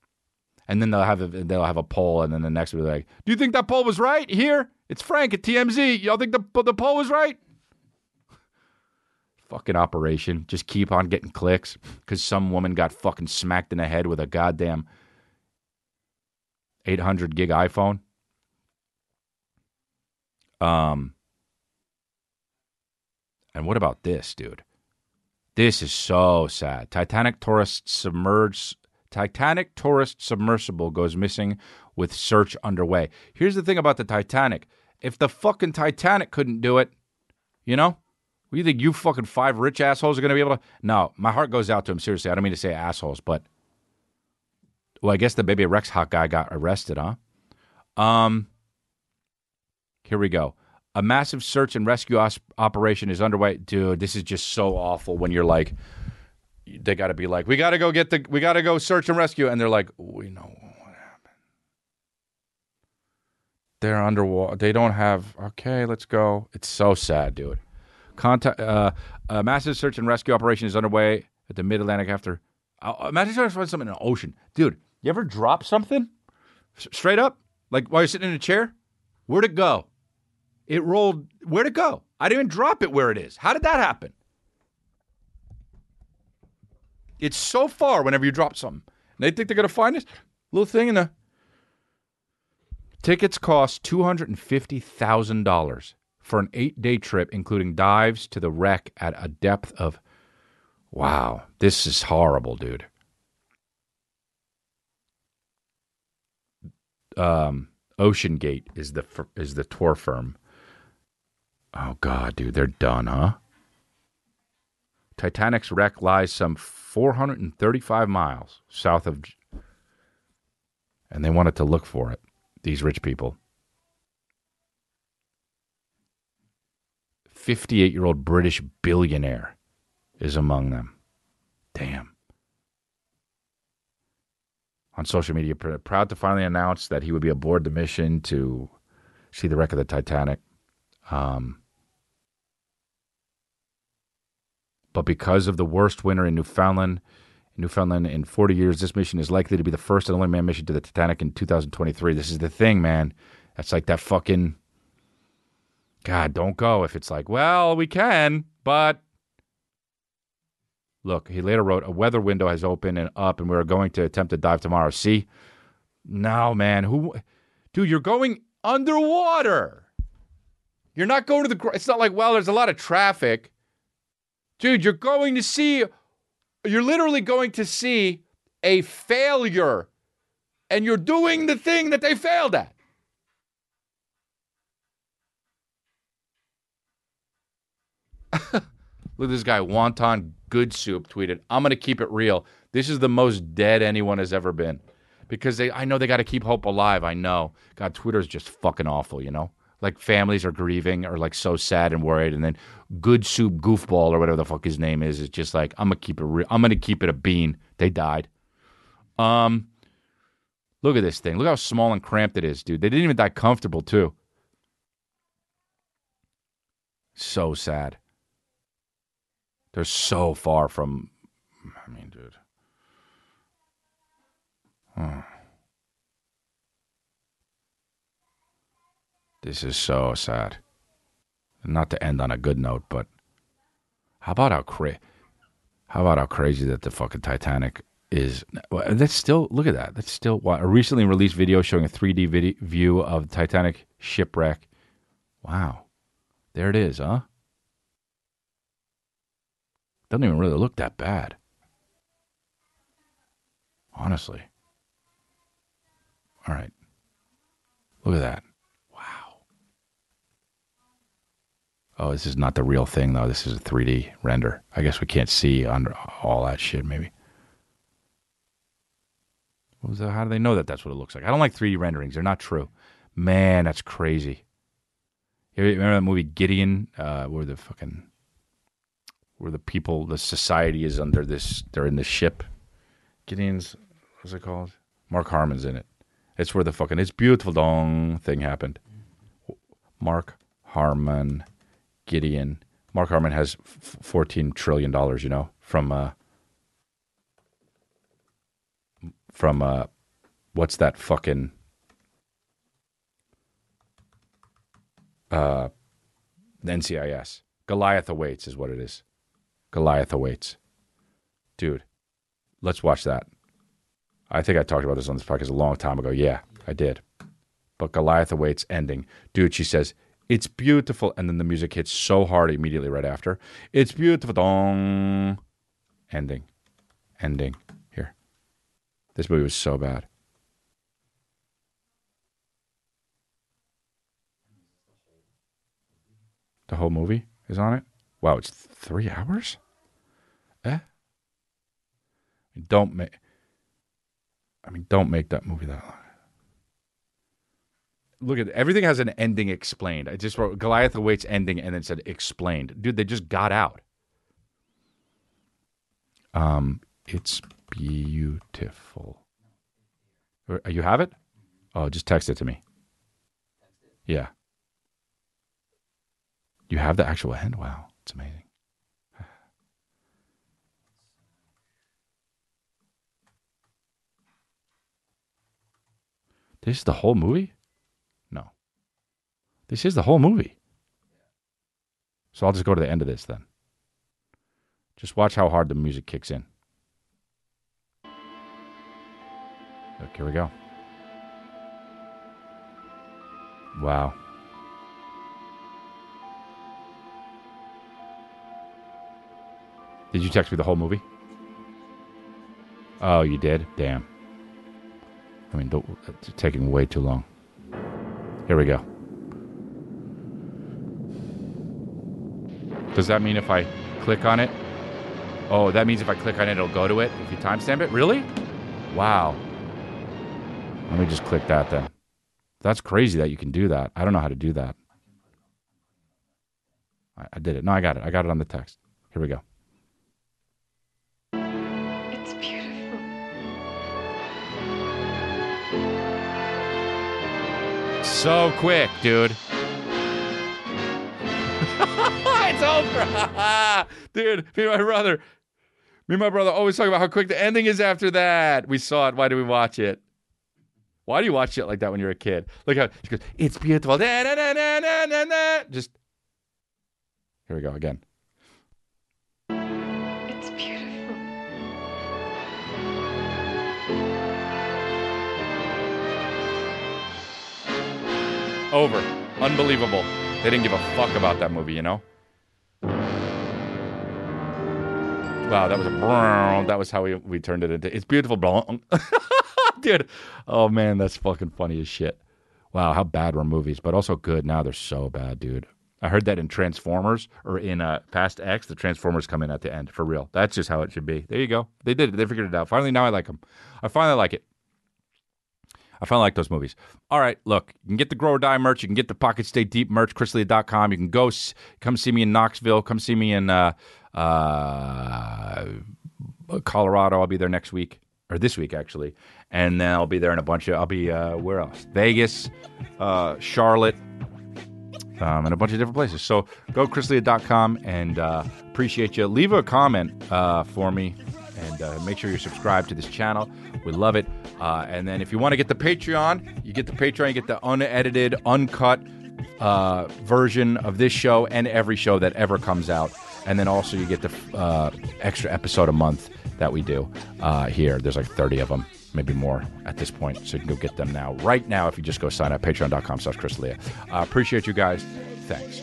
And then they'll have a, they'll have a poll, and then the next will be like, "Do you think that poll was right?" Here, it's Frank at TMZ. Y'all think the the poll was right? [laughs] Fucking operation. Just keep on getting clicks because some woman got fucking smacked in the head with a goddamn 800 gig iPhone. Um, and what about this, dude? This is so sad. Titanic tourist submerged. Titanic tourist submersible goes missing with search underway. Here's the thing about the Titanic. If the fucking Titanic couldn't do it, you know, you think you fucking five rich assholes are going to be able to? No, my heart goes out to him. Seriously, I don't mean to say assholes, but well, I guess the baby Rex hot guy got arrested, huh? Um, here we go. A massive search and rescue os- operation is underway. Dude, this is just so awful when you're like, they got to be like, we got to go get the, we got to go search and rescue. And they're like, we know what happened. They're underwater. They don't have, okay, let's go. It's so sad, dude. Contact, uh, a massive search and rescue operation is underway at the mid Atlantic after. Uh, imagine trying to find something in the ocean. Dude, you ever drop something? S- straight up? Like while you're sitting in a chair? Where'd it go? It rolled. Where'd it go? I didn't even drop it where it is. How did that happen? It's so far whenever you drop something. And they think they're going to find this little thing in the. Tickets cost $250,000 for an eight day trip, including dives to the wreck at a depth of. Wow, this is horrible, dude. Um, OceanGate is the is the tour firm. Oh God, dude, they're done, huh? Titanic's wreck lies some 435 miles south of, and they wanted to look for it. These rich people. 58 year old British billionaire is among them. Damn. On social media, proud to finally announce that he would be aboard the mission to see the wreck of the Titanic. Um, but because of the worst winter in Newfoundland, Newfoundland in 40 years, this mission is likely to be the first and only manned mission to the Titanic in 2023. This is the thing, man. That's like that fucking. God, don't go if it's like, well, we can, but. Look, he later wrote, a weather window has opened and up, and we're going to attempt to dive tomorrow. See? No, man. Who. Dude, you're going underwater. You're not going to the. It's not like, well, there's a lot of traffic. Dude, you're going to see. You're literally going to see a failure, and you're doing the thing that they failed at. [laughs] Look at this guy, Wonton Good Soup, tweeted, I'm going to keep it real. This is the most dead anyone has ever been. Because they, I know they got to keep hope alive. I know. God, Twitter's just fucking awful, you know? Like families are grieving or like so sad and worried, and then Good Soup Goofball or whatever the fuck his name is is just like I'm gonna keep it. Re- I'm gonna keep it a bean. They died. Um, look at this thing. Look how small and cramped it is, dude. They didn't even die comfortable too. So sad. They're so far from. I mean, dude. Hmm. This is so sad. Not to end on a good note, but how about how cra- How about how crazy that the fucking Titanic is? That's still look at that. That's still a recently released video showing a 3D video view of the Titanic shipwreck. Wow, there it is, huh? Doesn't even really look that bad. Honestly. All right. Look at that. Oh, this is not the real thing, though. This is a 3D render. I guess we can't see under all that shit, maybe. What was that? How do they know that that's what it looks like? I don't like 3D renderings. They're not true. Man, that's crazy. You remember that movie Gideon, uh, where the fucking, where the people, the society is under this, they're in the ship. Gideon's, what's it called? Mark Harmon's in it. It's where the fucking it's beautiful dong thing happened. Mark Harmon, Gideon. Mark Harmon has fourteen trillion dollars. You know from uh, from uh, what's that fucking uh, NCIS. Goliath awaits is what it is. Goliath awaits, dude. Let's watch that. I think I talked about this on this podcast a long time ago. Yeah, I did. But Goliath awaits ending. Dude, she says, it's beautiful. And then the music hits so hard immediately right after. It's beautiful. Dong. Ending. Ending. Here. This movie was so bad. The whole movie is on it? Wow, it's three hours? Eh? Don't make. I mean, don't make that movie that long. Look at everything has an ending explained. I just wrote Goliath awaits ending and then said explained. Dude, they just got out. Um, it's beautiful. You have it? Oh, just text it to me. Yeah. You have the actual end? Wow, it's amazing. This is the whole movie? This is the whole movie. So I'll just go to the end of this then. Just watch how hard the music kicks in. Look, here we go. Wow. Did you text me the whole movie? Oh, you did? Damn. I mean, taking way too long. Here we go. Does that mean if I click on it? Oh, that means if I click on it, it'll go to it if you timestamp it? Really? Wow. Let me just click that then. That's crazy that you can do that. I don't know how to do that. I, I did it. No, I got it. I got it on the text. Here we go. It's beautiful. So quick, dude. [laughs] it's over. [laughs] dude, me and my brother. Me and my brother always talk about how quick the ending is after that. We saw it. Why do we watch it? Why do you watch shit like that when you're a kid? Look how she goes, it's beautiful. Da, da, da, da, da, da, da. Just here we go again. It's beautiful. Over. Unbelievable. They didn't give a fuck about that movie, you know? Wow, that was a. That was how we, we turned it into. It's beautiful, brown. [laughs] Dude. Oh, man, that's fucking funny as shit. Wow, how bad were movies, but also good. Now they're so bad, dude. I heard that in Transformers or in uh, Fast X, the Transformers come in at the end for real. That's just how it should be. There you go. They did it. They figured it out. Finally, now I like them. I finally like it. I finally like those movies. All right, look, you can get the Grow or Die merch. You can get the Pocket Stay Deep merch, ChrisDelia.com. You can go s- come see me in Knoxville. Come see me in uh, uh, Colorado. I'll be there next week or this week actually, and then I'll be there in a bunch of. I'll be uh, where else? Vegas, uh, Charlotte, um, and a bunch of different places. So go ChrisDelia.com and uh, appreciate you. Leave a comment uh, for me and uh, make sure you're subscribed to this channel. We love it. Uh, and then if you want to get the Patreon, you get the Patreon, you get the unedited, uncut uh, version of this show and every show that ever comes out. And then also you get the uh, extra episode a month that we do uh, here. There's like 30 of them maybe more at this point. So you can go get them now. Right now, if you just go sign up, patreon.com slash Chris Delia. Uh, appreciate you guys. Thanks.